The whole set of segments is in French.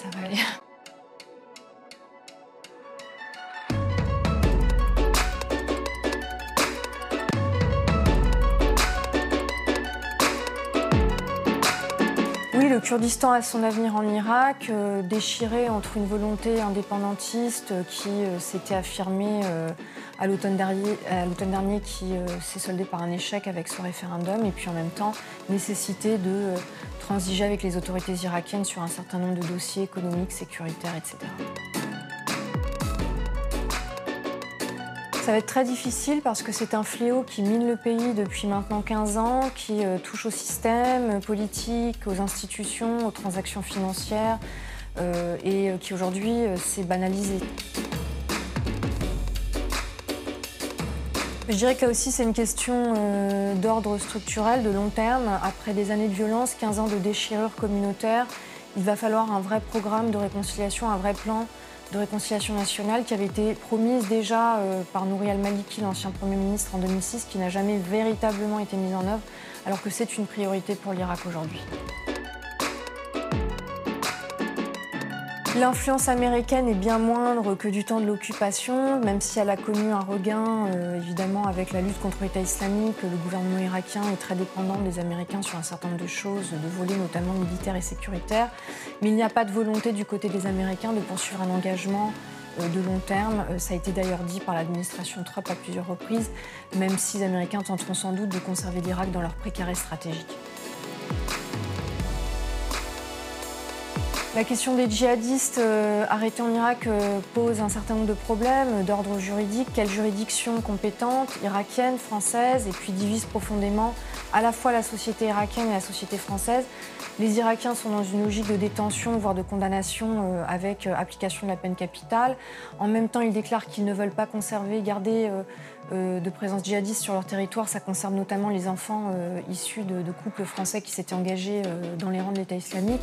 ça va aller. Le Kurdistan a son avenir en Irak, euh, déchiré entre une volonté indépendantiste qui euh, s'était affirmée euh, à l'automne dernier, dernier, qui s'est soldé par un échec avec ce référendum, et puis en même temps nécessité de transiger avec les autorités irakiennes sur un certain nombre de dossiers économiques, sécuritaires, etc. Ça va être très difficile parce que c'est un fléau qui mine le pays depuis maintenant 15 ans, qui euh, touche au système politique, aux institutions, aux transactions financières euh, et euh, qui aujourd'hui s'est banalisé. Je dirais que là aussi c'est une question d'ordre structurel, de long terme. Après des années de violence, 15 ans de déchirure communautaire, il va falloir un vrai programme de réconciliation, un vrai plan de réconciliation nationale qui avait été promise déjà euh, par Nouri al-Maliki, l'ancien Premier ministre, en 2006, qui n'a jamais véritablement été mise en œuvre, alors que c'est une priorité pour l'Irak aujourd'hui. L'influence américaine est bien moindre que du temps de l'occupation, même si elle a connu un regain, euh, évidemment, avec la lutte contre l'État islamique. Le gouvernement irakien est très dépendant des Américains sur un certain nombre de choses, de volets notamment militaires et sécuritaires. Mais il n'y a pas de volonté du côté des Américains de poursuivre un engagement euh, de long terme. Euh, ça a été d'ailleurs dit par l'administration Trump à plusieurs reprises, même si les Américains tenteront sans doute de conserver l'Irak dans leur précaré stratégique. La question des djihadistes euh, arrêtés en Irak euh, pose un certain nombre de problèmes d'ordre juridique. Quelle juridiction compétente, irakienne, française, et puis divise profondément à la fois la société irakienne et la société française. Les Irakiens sont dans une logique de détention, voire de condamnation euh, avec application de la peine capitale. En même temps, ils déclarent qu'ils ne veulent pas conserver, garder de présence djihadiste sur leur territoire. Ça concerne notamment les enfants issus de, de, couples français qui s'étaient engagés dans les rangs de l'État islamique.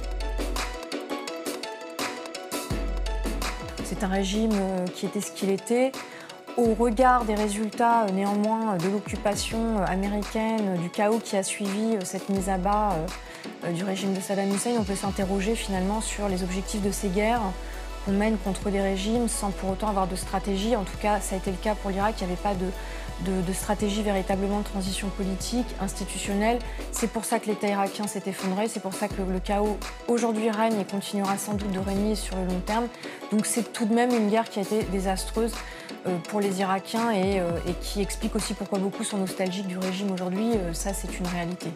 C'est un régime euh, qui était ce qu'il était. Au regard des résultats euh, néanmoins de l'occupation euh, américaine, du chaos qui a suivi cette mise à bas du régime de Saddam Hussein, on peut s'interroger finalement sur les objectifs de ces guerres qu'on mène contre des régimes sans pour autant avoir de stratégie. En tout cas, ça a été le cas pour l'Irak. Il n'y avait pas de, stratégie véritablement de transition politique, institutionnelle. C'est pour ça que l'État irakien s'est effondré, c'est pour ça que le chaos aujourd'hui règne et continuera sans doute de régner sur le long terme. Donc c'est tout de même une guerre qui a été désastreuse euh, pour les Irakiens et, euh, et qui explique aussi pourquoi beaucoup sont nostalgiques du régime aujourd'hui. Euh, ça, c'est une réalité.